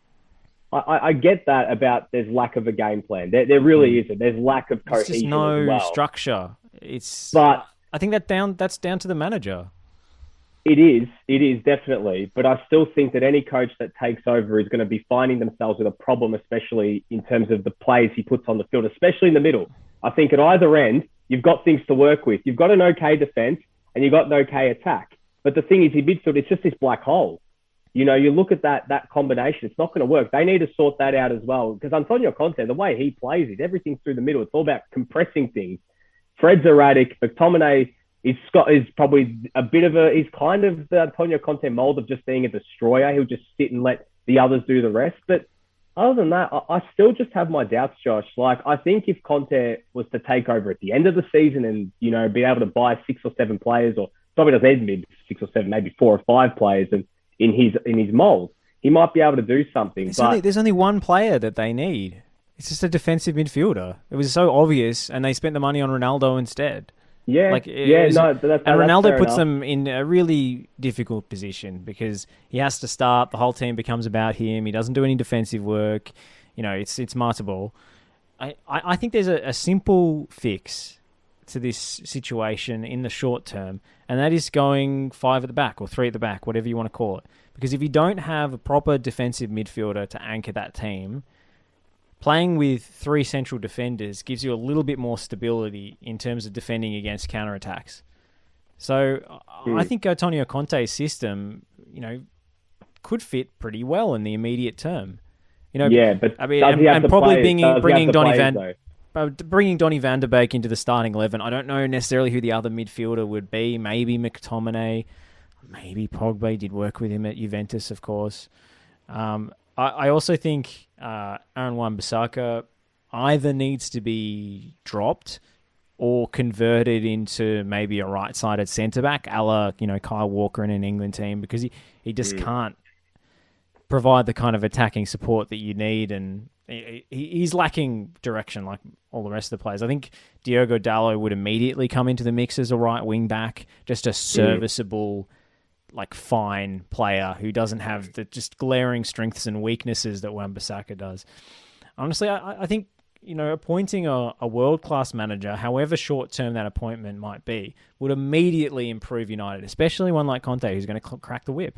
I, I, get that about there's lack of a game plan. There, there really isn't. There's lack of There's cohesion just no well. structure. It's But I think that down that's down to the manager. It is, it is definitely. But I still think that any coach that takes over is going to be finding themselves with a problem, especially in terms of the plays he puts on the field, especially in the middle. I think at either end, you've got things to work with. You've got an okay defense and you've got an okay attack. But the thing is, in midfield, it's just this black hole. You know, you look at that that combination, it's not going to work. They need to sort that out as well. Because Antonio Conte, the way he plays it, everything's through the middle. It's all about compressing things. Fred's erratic. McTominay is Scott is probably a bit of a he's kind of the Antonio Conte mold of just being a destroyer. He'll just sit and let the others do the rest. But other than that, I, I still just have my doubts, Josh. Like I think if Conte was to take over at the end of the season and you know be able to buy six or seven players, or probably doesn't even be six or seven, maybe four or five players, and in his in his mold, he might be able to do something. There's but only, there's only one player that they need. It's just a defensive midfielder. It was so obvious, and they spent the money on Ronaldo instead. Yeah, like, yeah, was- no, but that's, And Ronaldo puts enough. them in a really difficult position because he has to start. The whole team becomes about him. He doesn't do any defensive work. You know, it's it's Marta ball. I, I, I think there's a, a simple fix to this situation in the short term, and that is going five at the back or three at the back, whatever you want to call it. Because if you don't have a proper defensive midfielder to anchor that team, playing with three central defenders gives you a little bit more stability in terms of defending against counterattacks. So I- I Hmm. think Antonio Conte's system, you know, could fit pretty well in the immediate term. You know, yeah, but I mean, and, and probably players? bringing, Donny Van though? uh, bringing Donny Van der Beek into the starting eleven. I don't know necessarily who the other midfielder would be. Maybe McTominay, maybe Pogba did work with him at Juventus, of course. Um, I, I also think uh, Aaron Wan-Bissaka either needs to be dropped or converted into maybe a right-sided centre back, a la you know Kyle Walker in an England team, because he, he just can't provide the kind of attacking support that you need, and he, he- he's lacking direction like all the rest of the players. I think Diogo Dalot would immediately come into the mix as a right wing back, just a serviceable, like fine player who doesn't have the just glaring strengths and weaknesses that Wan-Bissaka does. Honestly, I, I think you know appointing a, a world class manager, however short term that appointment might be, would immediately improve United, especially one like Conte who's going to cl- crack the whip.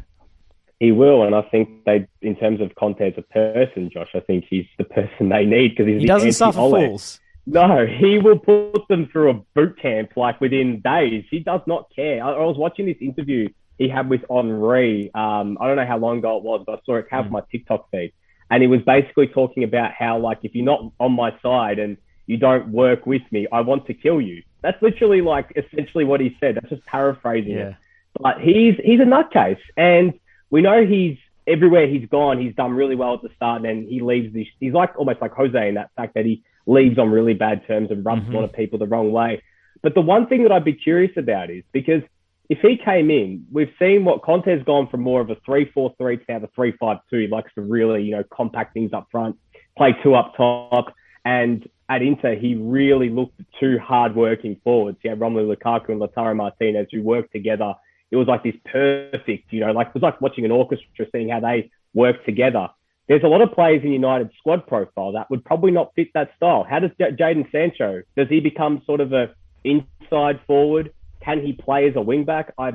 He will, and I think they, in terms of Conte as a person, Josh, I think he's the person they need because he's He doesn't suffer fools. No, he will put them through a boot camp like within days. He does not care. I, I was watching this interview he had with Henry. Um, I don't know how long ago it was, but I saw it come Mm. from my TikTok feed, and he was basically talking about how like if you're not on my side and you don't work with me, I want to kill you. That's literally like essentially what he said. That's just paraphrasing it but he's he's a nutcase, and we know he's everywhere he's gone. He's done really well at the start, and then he leaves. This, he's like almost like Jose in that fact that he leaves on really bad terms and rubs Mhm. a lot of people the wrong way. But the one thing that I'd be curious about is because if he came in, we've seen what Conte's gone from more of a three-four-three to now the three-five-two. He likes to really, you know, compact things up front, play two up top, and at Inter, he really looked at two hard-working forwards. He had Romelu Lukaku and Lautaro Martinez who worked together. It was like this perfect, you know, like it was like watching an orchestra, seeing how they work together. There's a lot of players in United squad profile that would probably not fit that style. How does J- Jadon Sancho? Does he become sort of a inside forward? Can he play as a wing back? I,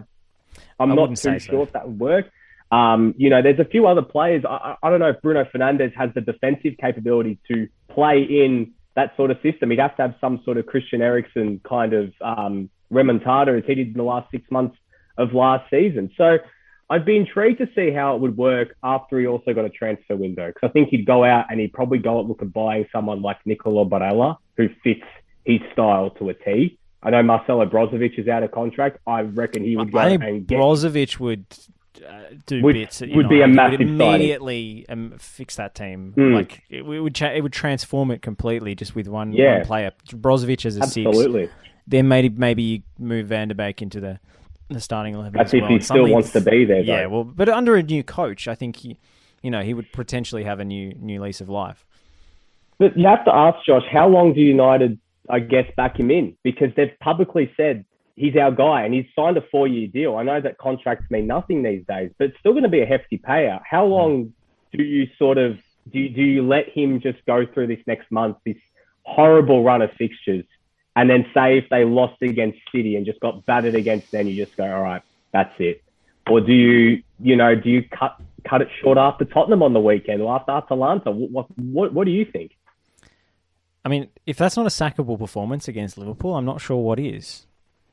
I'm I not too say so. sure if that would work. Um, you know, there's a few other players. I, I don't know if Bruno Fernandes has the defensive capability to play in that sort of system. He'd have to have some sort of Christian Eriksen kind of um, remontada as he did in the last six months of last season. So I'd be intrigued to see how it would work after he also got a transfer window because I think he'd go out and he'd probably go and look at buying someone like Nicola Barella who fits his style to a T. I know Marcelo Brozovic is out of contract. I reckon he would go I and get Brozovic would uh, do Would- bits. Would be a massive would immediately um, fix that team. Mm. Like it, it would, cha- it would transform it completely just with one, Yeah. one player. Brozovic as a six, absolutely. then maybe maybe you move Van der Beek into the the starting eleven. That's if well. he And still wants to be there. Yeah, well, but under a new coach, I think he, you know, he would potentially have a new new lease of life. But you have to ask Josh, how long do United, I guess, back him in? Because they've publicly said he's our guy and he's signed a four-year deal. I know that contracts mean nothing these days, but it's still going to be a hefty payout. How mm. long do you sort of do? You, do you let him just go through this next month, this horrible run of fixtures, and then say if they lost against City and just got battered against, then you just go, all right, that's it, or do you, you know, do you cut cut it short after Tottenham on the weekend or after Atalanta? What what what do you think? I mean, if that's not a sackable performance against Liverpool, I'm not sure what is.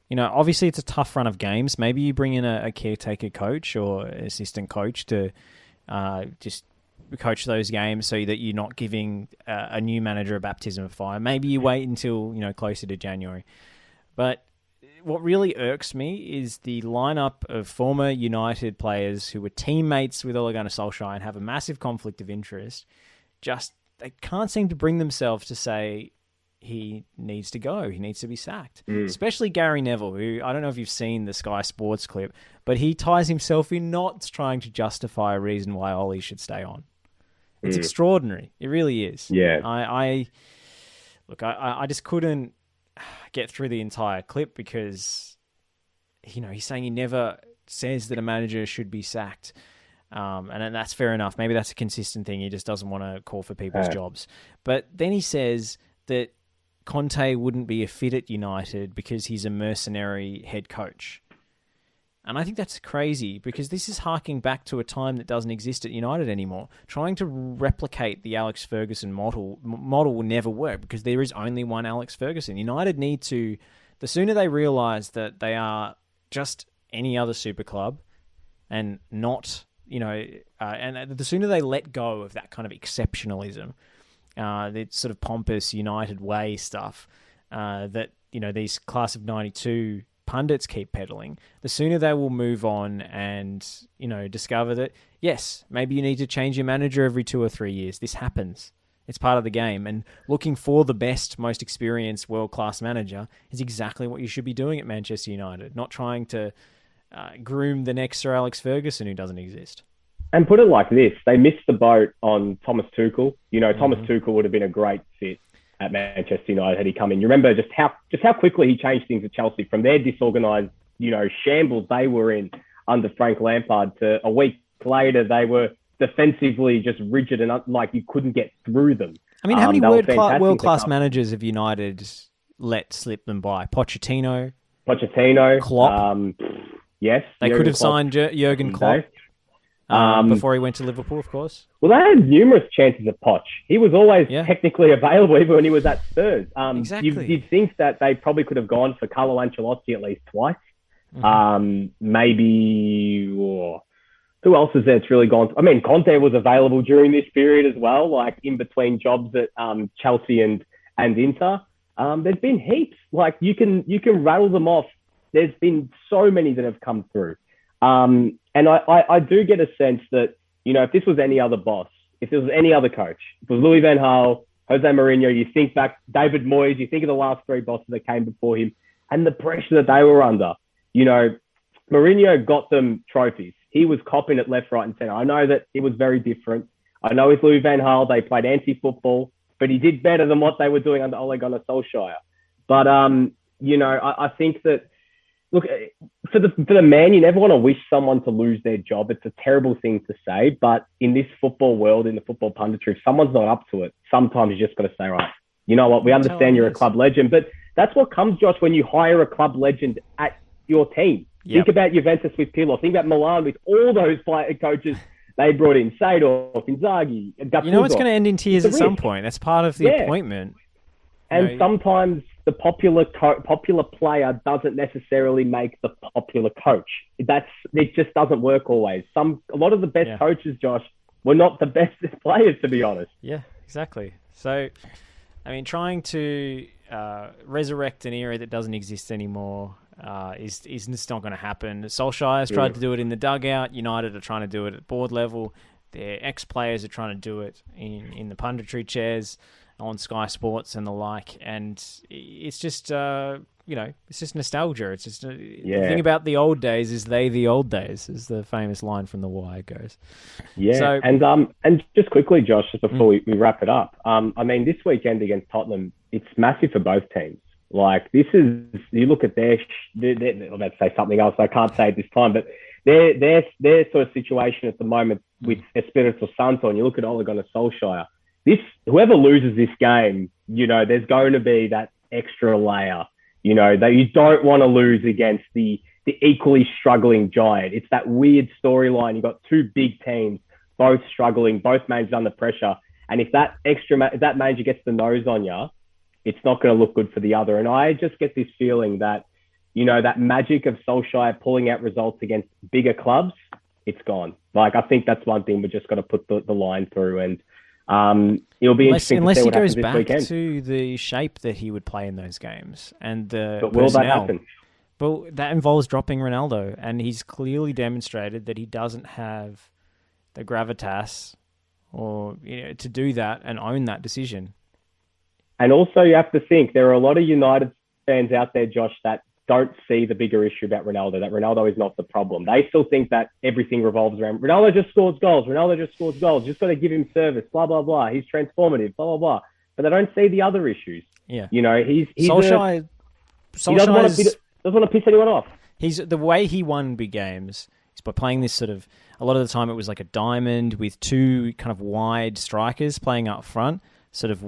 You know, obviously it's a tough run of games. Maybe you bring in a, a caretaker coach or assistant coach to uh, just coach those games so that you're not giving uh, a new manager a baptism of fire. Maybe you wait until you know closer to January. But what really irks me is the lineup of former United players who were teammates with Ole Gunnar Solskjaer and have a massive conflict of interest. Just they can't seem to bring themselves to say he needs to go. He needs to be sacked. Hmm. Especially Gary Neville, who I don't know if you've seen the Sky Sports clip, but he ties himself in knots trying to justify a reason why Ollie should stay on. It's hmm. extraordinary. It really is. Yeah. I, I look. I- I, I just couldn't get through the entire clip because you know he's saying he never says that a manager should be sacked. Um, and that's fair enough. Maybe that's a consistent thing. He just doesn't want to call for people's Yeah. jobs. But then he says that Conte wouldn't be a fit at United because he's a mercenary head coach. And I think that's crazy because this is harking back to a time that doesn't exist at United anymore. Trying to replicate the Alex Ferguson model m- model will never work because there is only one Alex Ferguson. United need to the sooner they realize that they are just any other super club and not, you know, uh, and the sooner they let go of that kind of exceptionalism, uh, the sort of pompous United way stuff uh, that you know these class of '92 pundits keep peddling, the sooner they will move on and you know discover that yes, maybe you need to change your manager every two or three years. This happens. It's part of the game, and looking for the best, most experienced, world class manager is exactly what you should be doing at Manchester United. Not trying to uh, groom the next Sir Alex Ferguson who doesn't exist. And put it like this: they missed the boat on Thomas Tuchel. You know, Thomas Tuchel would have been a great fit at Manchester United had he come in. You remember just how just how quickly he changed things at Chelsea from their disorganised, you know, shambles they were in under Frank Lampard to a week later they were defensively just rigid and like you couldn't get through them. I mean, how Um, many were world cla- fantastic world class managers have United let slip them by? Pochettino. Pochettino, Klopp. Um, yes, They Jurgen could have Klopp signed Jer- Jurgen Klopp um, Um, before he went to Liverpool, of course. Well, they had numerous chances at Poch. He was always Yeah. technically available even when he was at Spurs. Um, Exactly. you'd, you'd think that they probably could have gone for Carlo Ancelotti at least twice. Mm-hmm. Um, maybe oh, who else is there that's really gone? I mean, Conte was available during this period as well, like in between jobs at um, Chelsea and and Inter. Um, there's been heaps. Like you can you can rattle them off. There's been so many that have come through. Um, and I, I, I do get a sense that, you know, if this was any other boss, if this was any other coach, if it was Louis Van Gaal, Jose Mourinho, you think back, David Moyes, you think of the last three bosses that came before him and the pressure that they were under. You know, Mourinho got them trophies. He was copping it left, right, and center. I know that it was very different. I know with Louis Van Gaal, they played anti-football, but he did better than what they were doing under Ole Gunnar Solskjaer. But um, you know, I, I think that look eh, for the for the man, you never want to wish someone to lose their job. It's a terrible thing to say, but in this football world, in the football punditry, if someone's not up to it, sometimes you just got to say, right, you know what, we understand you're a club legend, but that's what comes, Josh, when you hire a club legend at your team. Yep. Think about Juventus with Pirlo. Think about Milan with all those player coaches they brought in, Seedorf, Inzaghi, Gattuso. You know it's going to end in tears at some point. That's part of the Yeah. appointment. And know, sometimes the popular co- popular player doesn't necessarily make the popular coach. That's it. Just doesn't work always. Some a lot of the best Yeah. coaches, Josh, were not the best players, to be honest. Yeah, exactly. So, I mean, trying to uh, resurrect an era that doesn't exist anymore uh, is is just not going to happen. Solskjaer has tried Yeah. to do it in the dugout. United are trying to do it at board level. Their ex players are trying to do it in in the punditry chairs on Sky Sports and the like. And it's just uh, you know, it's just nostalgia. It's just uh, yeah. the thing about the old days is they the old days, is the famous line from The Wire goes. Yeah, so, and um, and just quickly, Josh, just before mm. we, we wrap it up, um, I mean, this weekend against Tottenham, it's massive for both teams. Like this is, you look at their, their, their I'm about to say something else. I can't say at this time, but their their their sort of situation at the moment with Espirito Santo, and you look at Ole Gunnar Solskjaer. This whoever loses this game, you know, there's going to be that extra layer you know, that you don't want to lose against the the equally struggling giant. It's that weird storyline. You've got two big teams, both struggling, both managers under pressure. And if that extra, if that manager gets the nose on you, it's not going to look good for the other. And I just get this feeling that, you know, that magic of Solskjaer pulling out results against bigger clubs, it's gone. Like, I think that's one thing we're just got to put the, the line through. And um, it'll be unless, interesting unless he goes back to the shape that he would play in those games and the but will personnel. that happen? But that involves dropping Ronaldo, and he's clearly demonstrated that he doesn't have the gravitas or you know, to do that and own that decision. And also, you have to think there are a lot of United fans out there, Josh, that don't see the bigger issue about Ronaldo, that Ronaldo is not the problem. They still think that everything revolves around Ronaldo just scores goals. Ronaldo just scores goals. Just got to give him service, blah, blah, blah. He's transformative, blah, blah, blah. But they don't see the other issues. Yeah. You know, he's, he's Solskjaer, a, he doesn't want, to, doesn't want to piss anyone off. He's the way he won big games is by playing this sort of a lot of the time it was like a diamond with two kind of wide strikers playing up front sort of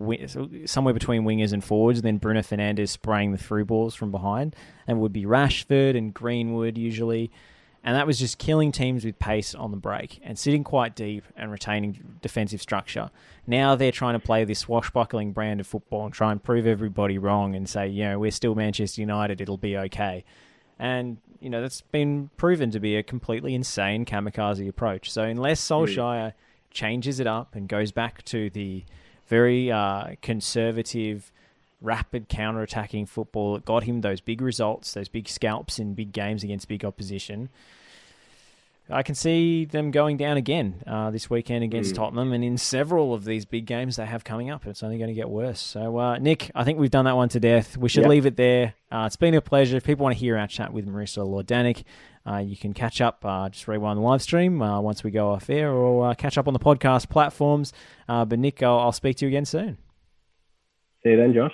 somewhere between wingers and forwards, and then Bruno Fernandes spraying the through balls from behind, and would be Rashford and Greenwood usually. And that was just killing teams with pace on the break and sitting quite deep and retaining defensive structure. Now they're trying to play this swashbuckling brand of football and try and prove everybody wrong and say, you know, we're still Manchester United, it'll be okay. And, you know, that's been proven to be a completely insane kamikaze approach. So unless Solskjaer changes it up and goes back to the very uh, conservative, rapid counter-attacking football that got him those big results, those big scalps in big games against big opposition. I can see them going down again uh, this weekend against mm. Tottenham, and in several of these big games they have coming up. It's only going to get worse. So, uh, Nick, I think we've done that one to death. We should yep. leave it there. Uh, it's been a pleasure. If people want to hear our chat with Marissa Lordanic, uh, you can catch up, uh, just rewind the live stream uh, once we go off air, or catch up on the podcast platforms. but Nick, I'll, I'll speak to you again soon. See you then, Josh.